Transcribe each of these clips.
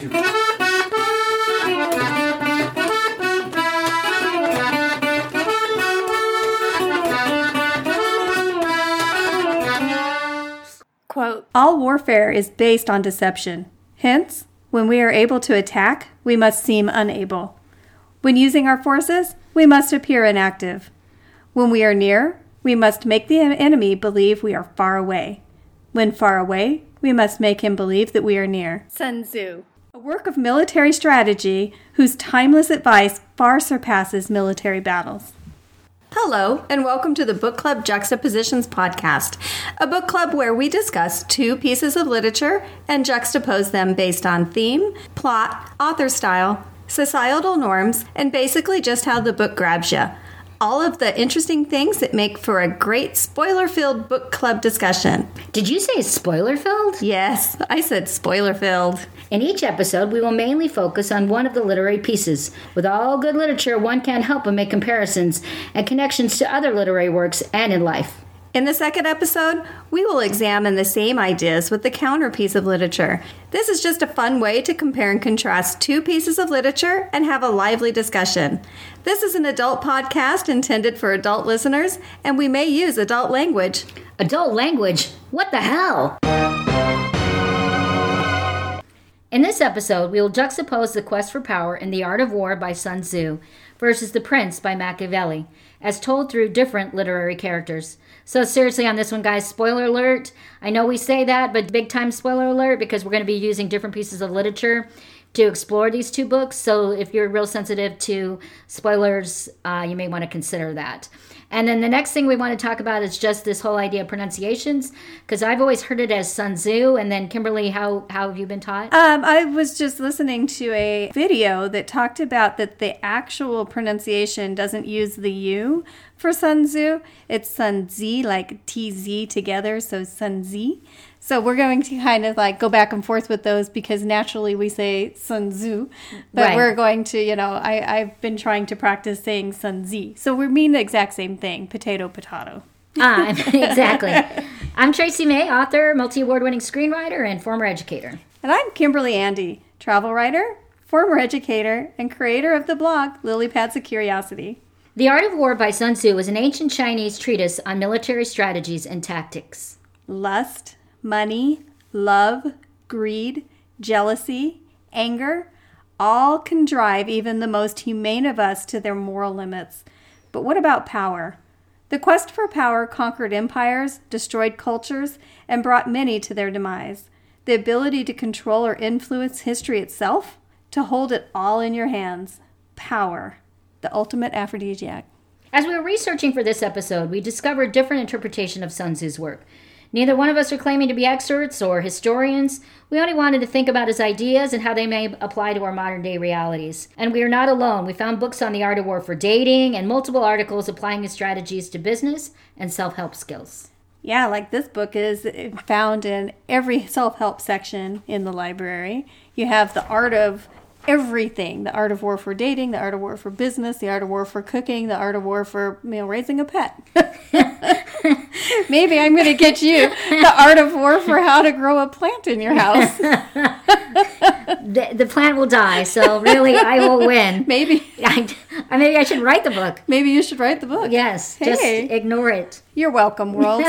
Quote All warfare is based on deception. Hence, when we are able to attack, we must seem unable. When using our forces, we must appear inactive. When we are near, we must make the enemy believe we are far away. When far away, we must make him believe that we are near. Sun Tzu. A work of military strategy whose timeless advice far surpasses military battles. Hello, and welcome to the Book Club Juxtapositions podcast, a book club where we discuss two pieces of literature and juxtapose them based on theme, plot, author style, societal norms, and basically just how the book grabs you. All of the interesting things that make for a great spoiler filled book club discussion. Did you say spoiler filled? Yes, I said spoiler filled. In each episode, we will mainly focus on one of the literary pieces. With all good literature, one can't help but make comparisons and connections to other literary works and in life. In the second episode, we will examine the same ideas with the counterpiece of literature. This is just a fun way to compare and contrast two pieces of literature and have a lively discussion. This is an adult podcast intended for adult listeners, and we may use adult language. Adult language? What the hell? In this episode, we will juxtapose The Quest for Power and The Art of War by Sun Tzu versus The Prince by Machiavelli, as told through different literary characters. So, seriously, on this one, guys, spoiler alert. I know we say that, but big time spoiler alert because we're going to be using different pieces of literature to explore these two books. So, if you're real sensitive to spoilers, uh, you may want to consider that. And then the next thing we want to talk about is just this whole idea of pronunciations, because I've always heard it as Sun Tzu. And then Kimberly, how how have you been taught? Um, I was just listening to a video that talked about that the actual pronunciation doesn't use the U for Sun Tzu. It's Sun Tzu, like T Z together, so Sun Tzu. So we're going to kind of like go back and forth with those because naturally we say Sun Tzu, but Right. we're going to, you know, I, I've been trying to practice saying Sun Zi. So we mean the exact same thing, potato, potato. ah, exactly. I'm Tracy May, author, multi award winning screenwriter, and former educator. And I'm Kimberly Andy, travel writer, former educator, and creator of the blog Lily Pads of Curiosity. The Art of War by Sun Tzu was an ancient Chinese treatise on military strategies and tactics. Lust, money, love, greed, jealousy, anger, all can drive even the most humane of us to their moral limits. But what about power? The quest for power conquered empires, destroyed cultures, and brought many to their demise. The ability to control or influence history itself? To hold it all in your hands. Power. The ultimate aphrodisiac. As we were researching for this episode, we discovered different interpretation of Sun Tzu's work. Neither one of us are claiming to be experts or historians. We only wanted to think about his ideas and how they may apply to our modern day realities. And we are not alone. We found books on the art of war for dating and multiple articles applying his strategies to business and self help skills. Yeah, like this book is found in every self help section in the library. You have the art of everything the art of war for dating, the art of war for business, the art of war for cooking, the art of war for you know, raising a pet. Maybe I'm going to get you the art of war for how to grow a plant in your house. The, the plant will die, so really I will win. Maybe I, maybe I should write the book. maybe you should write the book. Yes, just Hey. ignore it. You're welcome, world.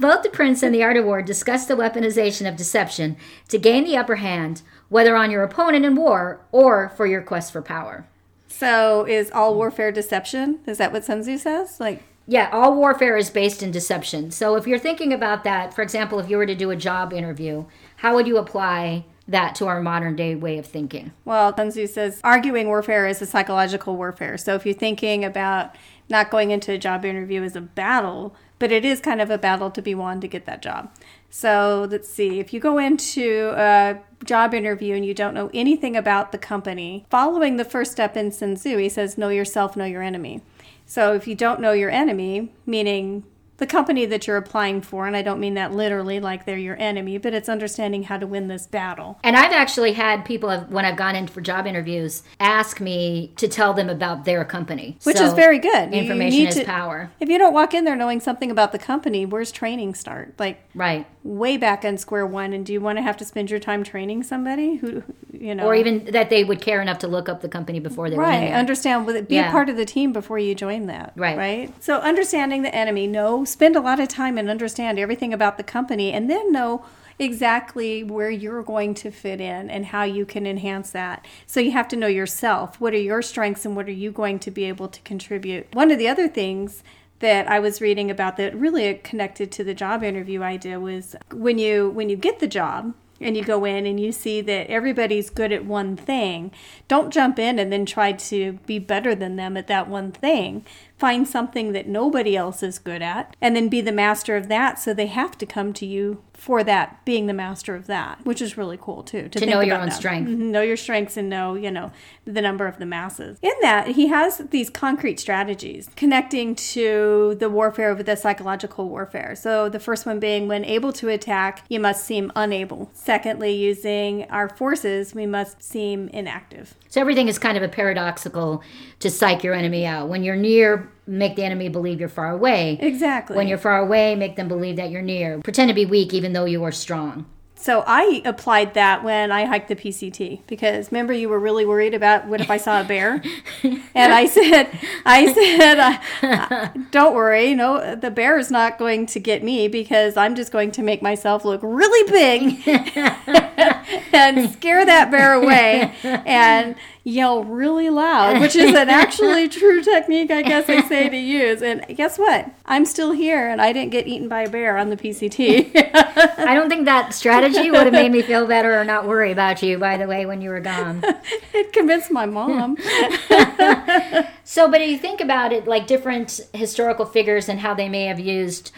Both the Prince and the Art of War discuss the weaponization of deception to gain the upper hand, whether on your opponent in war or for your quest for power. so, is all warfare deception? Is that what Sun Tzu says? Like, Yeah, all warfare is based in deception. So if you're thinking about that, for example, if you were to do a job interview, how would you apply that to our modern day way of thinking? Well, Sun Tzu says arguing warfare is a psychological warfare. So if you're thinking about not going into a job interview as a battle, but it is kind of a battle to be won to get that job. So let's see. If you go into a job interview and you don't know anything about the company, following the first step in Sun Tzu, he says, know yourself, know your enemy. So if you don't know your enemy, meaning the company that you're applying for, and I don't mean that literally like they're your enemy, but it's understanding how to win this battle. And I've actually had people, have, when I've gone in for job interviews, ask me to tell them about their company. Which So is very good. Information is to- power. If you don't walk in there knowing something about the company, where's training start? Like Right. way back on square one, and do you want to have to spend your time training somebody who, you know, Or even that they would care enough to look up the company before they in Right. Understand. Be Yeah. a part of the team before you join that. Right. Right. So understanding the enemy, know, spend a lot of time and understand everything about the company, and then know exactly where you're going to fit in and how you can enhance that. So you have to know yourself. What are your strengths and what are you going to be able to contribute? One of the other things that I was reading about that really connected to the job interview idea was when you when you get the job and you go in and you see that everybody's good at one thing, don't jump in and then try to be better than them at that one thing. Find something that nobody else is good at and then be the master of that so they have to come to you for that being the master of that, which is really cool too. To think know your about own that. strength. Mhm, Know your strengths and know, you know, the number of the masses. In that, he has these concrete strategies connecting to the warfare of the psychological warfare. So the first one being when able to attack, you must seem unable. Secondly, using our forces, we must seem inactive. So everything is kind of a paradoxical to psych your enemy out. When you're near, make the enemy believe you're far away. Exactly. When you're far away, make them believe that you're near. Pretend to be weak even though you are strong. So I applied that when I hiked the PCT because remember you were really worried about what if I saw a bear, and I said, I said, uh, don't worry, no, the bear is not going to get me because I'm just going to make myself look really big and scare that bear away and yell really loud, which is an actually true technique, I guess I say to use. And guess what? I'm still here, and I didn't get eaten by a bear on the PCT. I don't think that strategy would have made me feel better or not worry about you, by the way, when you were gone. it convinced my mom. So, but if you think about it, like different historical figures and how they may have used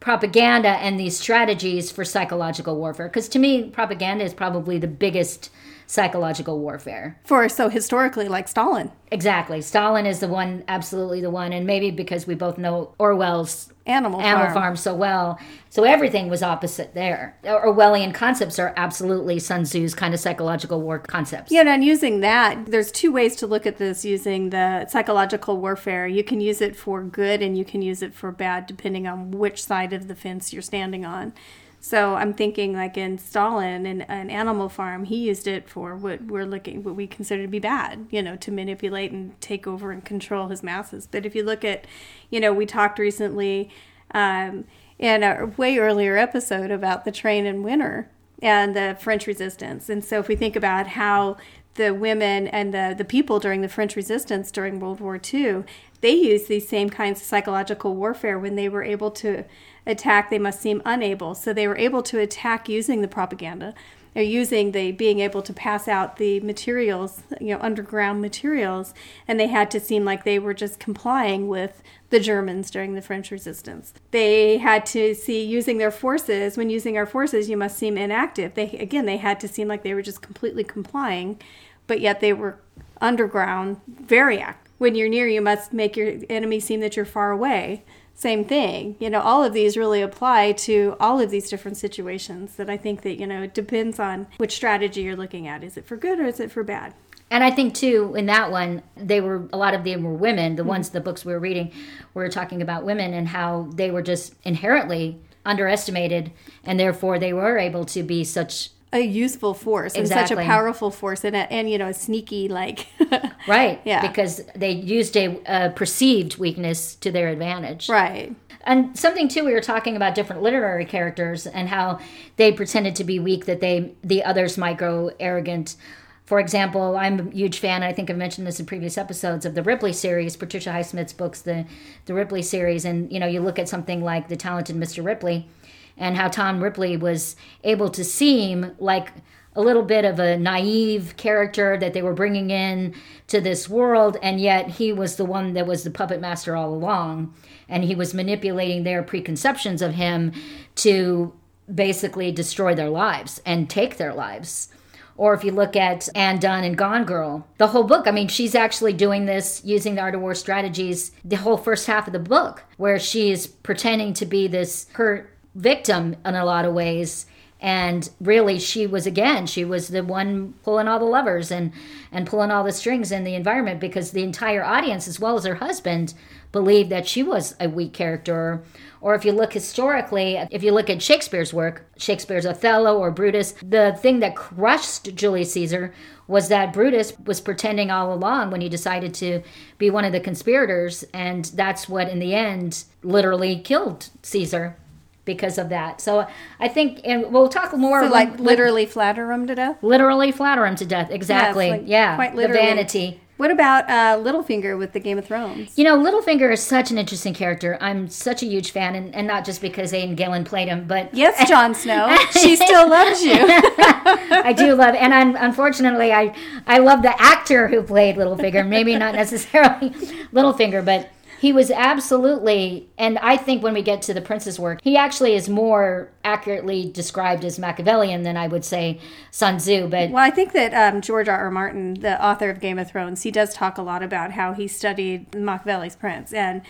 propaganda and these strategies for psychological warfare. Because to me, propaganda is probably the biggest psychological warfare. For so historically, like Stalin, Exactly. Stalin is the one, absolutely the one. And maybe because we both know Orwell's Animal, Animal Farm. Farm so well. So everything was opposite there. Orwellian concepts are absolutely Sun Tzu's kind of psychological war concepts. Yeah, and using that, there's two ways to look at this using the psychological warfare. You can use it for good and you can use it for bad, depending on which side of the fence you're standing on. So I'm thinking, like in Stalin and an Animal Farm, he used it for what we're looking, what we consider to be bad, you know, to manipulate and take over and control his masses. But if you look at, you know, we talked recently um, in a way earlier episode about the train in winter and the French resistance. And so if we think about how the women and the, the people during the French resistance during World War II, they used these same kinds of psychological warfare when they were able to attack, they must seem unable. So they were able to attack using the propaganda or using the being able to pass out the materials, you know, underground materials, and they had to seem like they were just complying with the Germans during the French resistance. They had to see using their forces, when using our forces, you must seem inactive. They again they had to seem like they were just completely complying, but yet they were underground, very active. When you're near, you must make your enemy seem that you're far away same thing. You know, all of these really apply to all of these different situations that I think that, you know, it depends on which strategy you're looking at. Is it for good or is it for bad? And I think too in that one, they were a lot of them were women. The mm-hmm. ones the books we were reading were talking about women and how they were just inherently underestimated, and therefore they were able to be such A useful force and such a powerful force and, a, and you know, a sneaky, like, right, Yeah. because they used a, a perceived weakness to their advantage. right. And something too, we were talking about different literary characters and how they pretended to be weak, that they the others might grow arrogant. For example, I'm a huge fan. I think I've mentioned this in previous episodes of the Ripley series, Patricia Highsmith's books, the the Ripley series. And you know, you look at something like the talented Mr. Ripley, and how Tom Ripley was able to seem like a little bit of a naive character that they were bringing in to this world, and yet he was the one that was the puppet master all along, and he was manipulating their preconceptions of him to basically destroy their lives and take their lives. Or if you look at Amy Dunne and Gone Girl, the whole book, I mean, she's actually doing this using the Art of War strategies the whole first half of the book, where she is pretending to be this her victim in a lot of ways. And really she was again she was the one pulling all the levers and and pulling all the strings in the environment because the entire audience as well as her husband believed that she was a weak character. Or if you look historically if you look at shakespeare's work shakespeare's othello or brutus the thing that crushed julius caesar was that brutus was pretending all along when he decided to be one of the conspirators. And that's what in the end literally killed caesar because of that. So I think, and we'll talk more. So when- like when- literally flatter him to death. literally flatter him to death. Exactly. like, yeah. quite the vanity. What about uh, Littlefinger with the Game of Thrones? You know, Littlefinger is such an interesting character. I'm such a huge fan, and, and not just because Aidan Gillen played him, but Yes, Jon Snow. she still loves you. I do love, and un unfortunately, I I love the actor who played Littlefinger. Maybe not necessarily Littlefinger, but he was absolutely. And I think when we get to the Prince's work, he actually is more accurately described as Machiavellian than I would say Sun Tzu. But Well, I think that um, George R. R. Martin, the author of Game of Thrones, he does talk a lot about how he studied Machiavelli's Prince and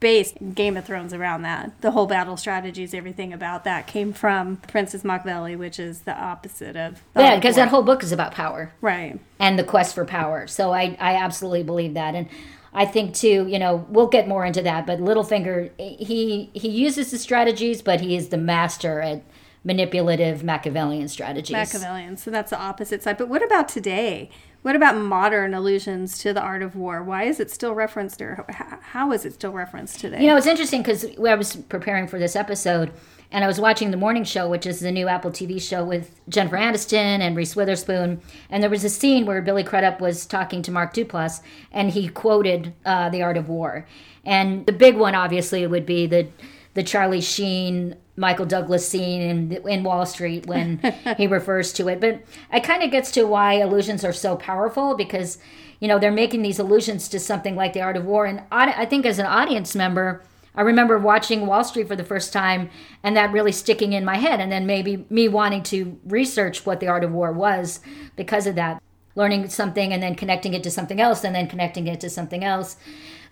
based Game of Thrones around that. The whole battle strategies, everything about that came from Princess Machiavelli, which is the opposite of the yeah, because that whole book is about power. right. and the quest for power. So I, I absolutely believe that. And I think too, you know, we'll get more into that, but Littlefinger, he he uses the strategies, but he is the master at manipulative Machiavellian strategies. Machiavellian. So that's the opposite side. But what about today? What about modern allusions to the art of war? Why is it still referenced, or how is it still referenced today? You know, it's interesting because I was preparing for this episode and I was watching The Morning Show, which is the new Apple TV show with Jennifer Aniston and Reese Witherspoon. And there was a scene where Billy Crudup was talking to Mark Duplass and he quoted uh, The Art of War. And the big one, obviously, would be the, the Charlie Sheen, Michael Douglas scene in, in Wall Street when he refers to it. But it kind of gets to why illusions are so powerful because, you know, they're making these allusions to something like The Art of War. And I I think as an audience member, I remember watching Wall Street for the first time and that really sticking in my head, and then maybe me wanting to research what the art of war was because of that. Learning something and then connecting it to something else, and then connecting it to something else.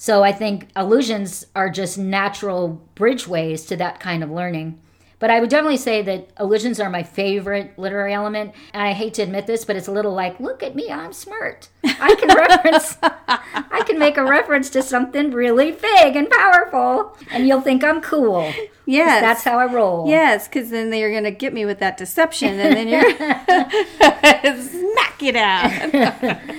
So I think illusions are just natural bridgeways to that kind of learning. But I would definitely say that illusions are my favorite literary element. And I hate to admit this, but it's a little like, look at me, I'm smart. I can reference, I can make a reference to something really big and powerful, and you'll think I'm cool. Yes. That's how I roll. Yes, because then they're going to get me with that deception, and then you're smack it out.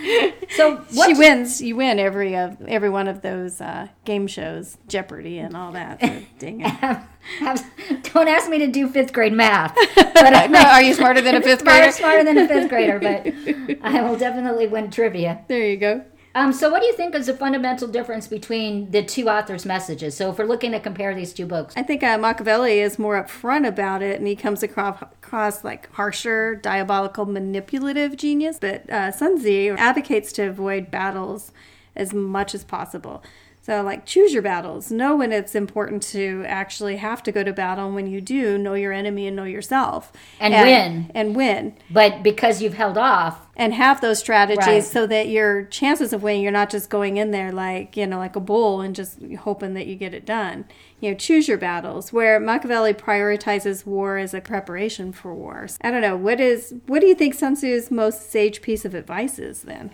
So she wins. You win every of every one of those uh, game shows, Jeopardy and all that. So, dang it. don't ask me to do fifth grade math. But I, no, are you smarter than a fifth grader? smarter, smarter than a fifth grader, but I will definitely win trivia. There you go. Um, so, what do you think is the fundamental difference between the two authors' messages? So, if we're looking to compare these two books, I think uh, Machiavelli is more upfront about it, and he comes across, across like harsher, diabolical, manipulative genius. But uh, Sun Tzu advocates to avoid battles as much as possible. So, like, choose your battles. Know when it's important to actually have to go to battle. And when you do, know your enemy and know yourself. And win. And win. but because you've held off, And have those strategies Right. so that your chances of winning, you're not just going in there like, you know, like a bull and just hoping that you get it done. You know, choose your battles. Where Machiavelli prioritizes war as a preparation for wars. I don't know. What is, what do you think Sun Tzu's most sage piece of advice is then?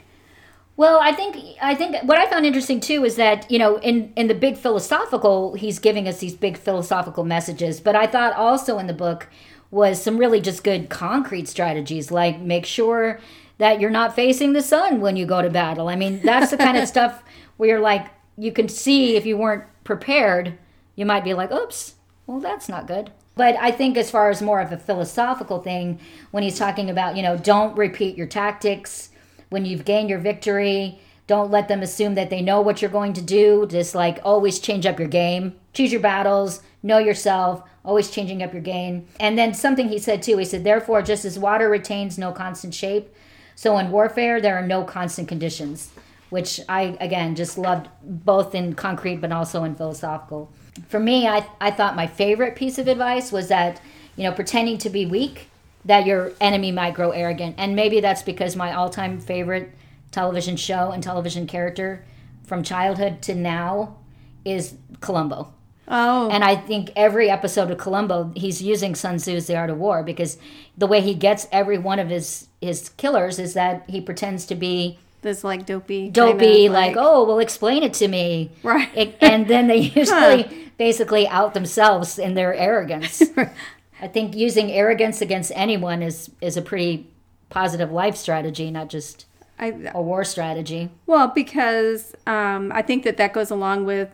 Well, I think I think what I found interesting too is that you know in in the big philosophical he's giving us these big philosophical messages, but I thought also in the book was some really just good concrete strategies like make sure that you're not facing the sun when you go to battle. I mean, that's the kind of stuff where you're like you can see if you weren't prepared, you might be like, "Oops, well that's not good." But I think as far as more of a philosophical thing when he's talking about, you know, don't repeat your tactics when you've gained your victory, don't let them assume that they know what you're going to do. Just like always change up your game, choose your battles, know yourself, always changing up your game. And then something he said too he said, therefore, just as water retains no constant shape, so in warfare, there are no constant conditions, which I, again, just loved both in concrete but also in philosophical. For me, I, I thought my favorite piece of advice was that, you know, pretending to be weak that your enemy might grow arrogant. And maybe that's because my all time favorite television show and television character from childhood to now is Columbo. Oh, And I think every episode of Columbo, he's using Sun Tzu's The Art of War because the way he gets every one of his his killers is that he pretends to be this like dopey, dopey, of, like, oh, well, explain it to me. Right. It- and then they usually basically out themselves in their arrogance. I think using arrogance against anyone is is a pretty positive life strategy, not just I, a war strategy. Well, because um, I think that that goes along with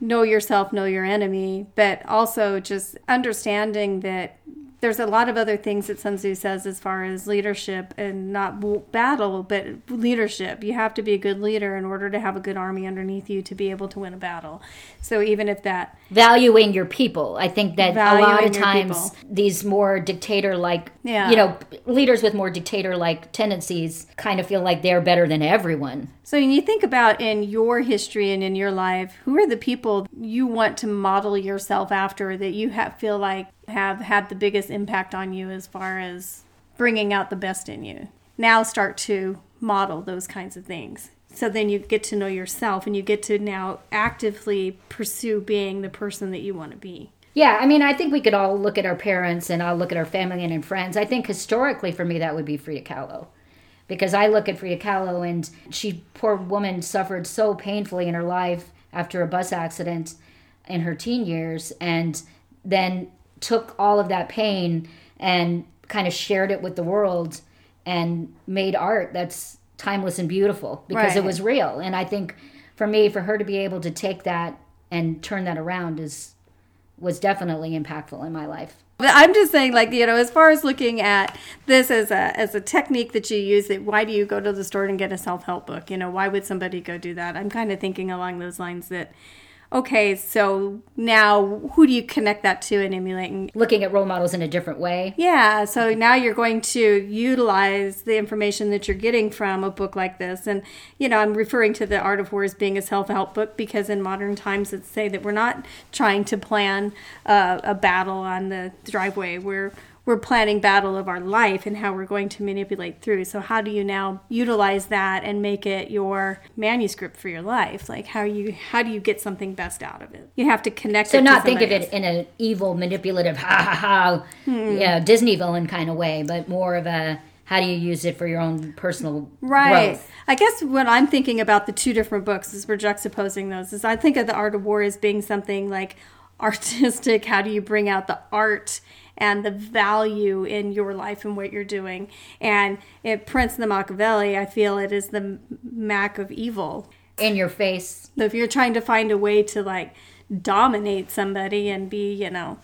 know yourself, know your enemy, but also just understanding that there's a lot of other things that Sun Tzu says as far as leadership and not battle, but leadership. You have to be a good leader in order to have a good army underneath you to be able to win a battle. So even if that, Valuing your people. I think that a lot of times people. these more dictator like, Yeah. you know, leaders with more dictator like tendencies kind of feel like they're better than everyone. so when you think about in your history and in your life, who are the people you want to model yourself after that you have, feel like have had the biggest impact on you as far as bringing out the best in you? Now start to model those kinds of things. So then you get to know yourself and you get to now actively pursue being the person that you want to be. Yeah, I mean, I think we could all look at our parents and I'll look at our family and, friends. I think historically for me, that would be Frida Kahlo. Because I look at Frida Kahlo and she, poor woman, suffered so painfully in her life after a bus accident in her teen years and then took all of that pain and kind of shared it with the world and made art that's timeless and beautiful because it was real. And I think for me, for her to be able to take that and turn that around is was definitely impactful in my life. But I'm just saying, like you know, as far as looking at this as a as a technique that you use, that why do you go to the store and get a self help book? You know, why would somebody go do that? I'm kind of thinking along those lines that, okay, so now who do you connect that to and emulate? And Looking at role models in a different way. yeah, so now you're going to utilize the information that you're getting from a book like this. And, you know, I'm referring to the Art of War as being a self help book because in modern times it's say that we're not trying to plan uh, a battle on the driveway. We're we're planning battle of our life and how we're going to manipulate through. So how do you now utilize that and make it your manuscript for your life? Like how you how do you get something best out of it? You have to connect So it to not think of it in an evil, manipulative, ha ha ha, hmm. yeah, Disney villain kind of way, but more of a how do you use it for your own personal Right. growth? I guess what I'm thinking about the two different books, is we're juxtaposing those, is I think of the Art of War as being something like artistic. How do you bring out the art and the value in your life and what you're doing? And in Prince the Machiavelli, I feel it is the Mac of evil. In your face. So if you're trying to find a way to like dominate somebody and be, you know,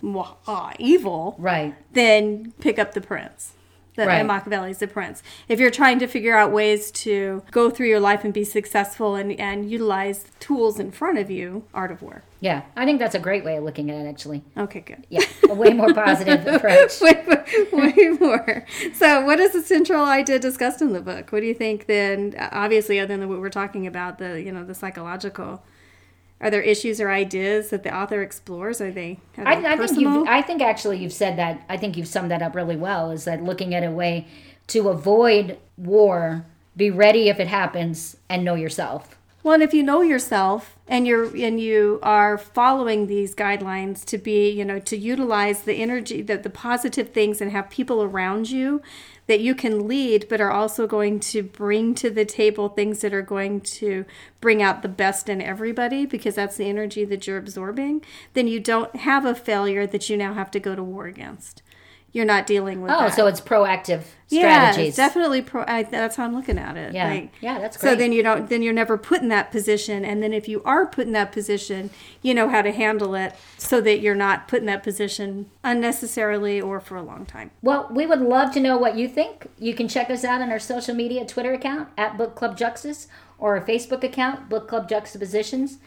ah, evil, Right. then pick up the prince. The Right. Machiavelli's the prince. If you're trying to figure out ways to go through your life and be successful and, and utilize tools in front of you, art of war. Yeah. I think that's a great way of looking at it actually. Okay, good. Yeah. A way more positive approach. way, way more. So, what is the central idea discussed in the book? What do you think? Then, obviously, other than what we're talking about, the you know the psychological. Are there issues or ideas that the author explores? Are they? Are I, they I think you've. I think actually you've said that. I think you've summed that up really well. Is that looking at a way to avoid war, be ready if it happens, and know yourself. Well, and if you know yourself and you're and you are following these guidelines to be, you know, to utilize the energy, the, the positive things, and have people around you that you can lead, but are also going to bring to the table things that are going to bring out the best in everybody because that's the energy that you're absorbing, then you don't have a failure that you now have to go to war against. You're not dealing with Oh, that. so it's proactive strategies. it's definitely pro. I, that's how I'm looking at it. Yeah. Like, Yeah, that's great. So then you don't. Then you're never put in that position. And then if you are put in that position, you know how to handle it so that you're not put in that position unnecessarily or for a long time. Well, we would love to know what you think. You can check us out on our social media Twitter account at Book Club Juxtus or our Facebook account, Book Club Juxtapositions.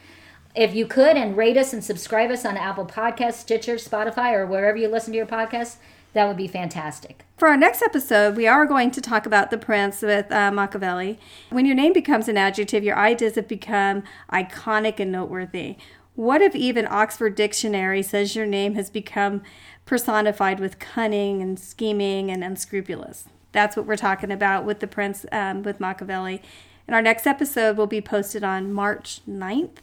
If you could and rate us and subscribe us on Apple Podcasts, Stitcher, Spotify, or wherever you listen to your podcasts, that would be fantastic. For our next episode, we are going to talk about the prince with uh, Machiavelli. When your name becomes an adjective, your ideas have become iconic and noteworthy. What if even Oxford Dictionary says your name has become personified with cunning and scheming and unscrupulous? That's what we're talking about with the Prince, um, with Machiavelli. And our next episode will be posted on March 9th.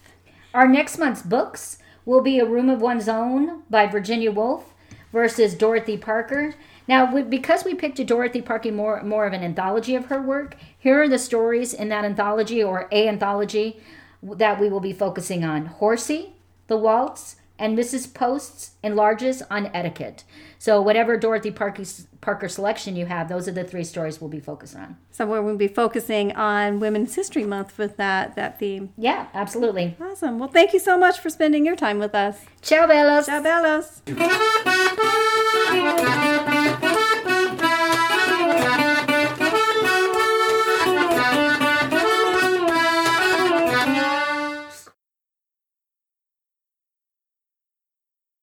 Our next month's books will be A Room of One's Own by Virginia Woolf versus Dorothy Parker. Now, because we picked a Dorothy Parker more, more of an anthology of her work, here are the stories in that anthology or a anthology that we will be focusing on Horsie, The Waltz, and Mrs. Post's enlarges on etiquette. So whatever Dorothy Parker, Parker selection you have, those are the three stories we'll be focused on. So we'll be focusing on Women's History Month with that that theme. Yeah, absolutely. Awesome. Well, thank you so much for spending your time with us. Ciao, bellos. Ciao, bellos.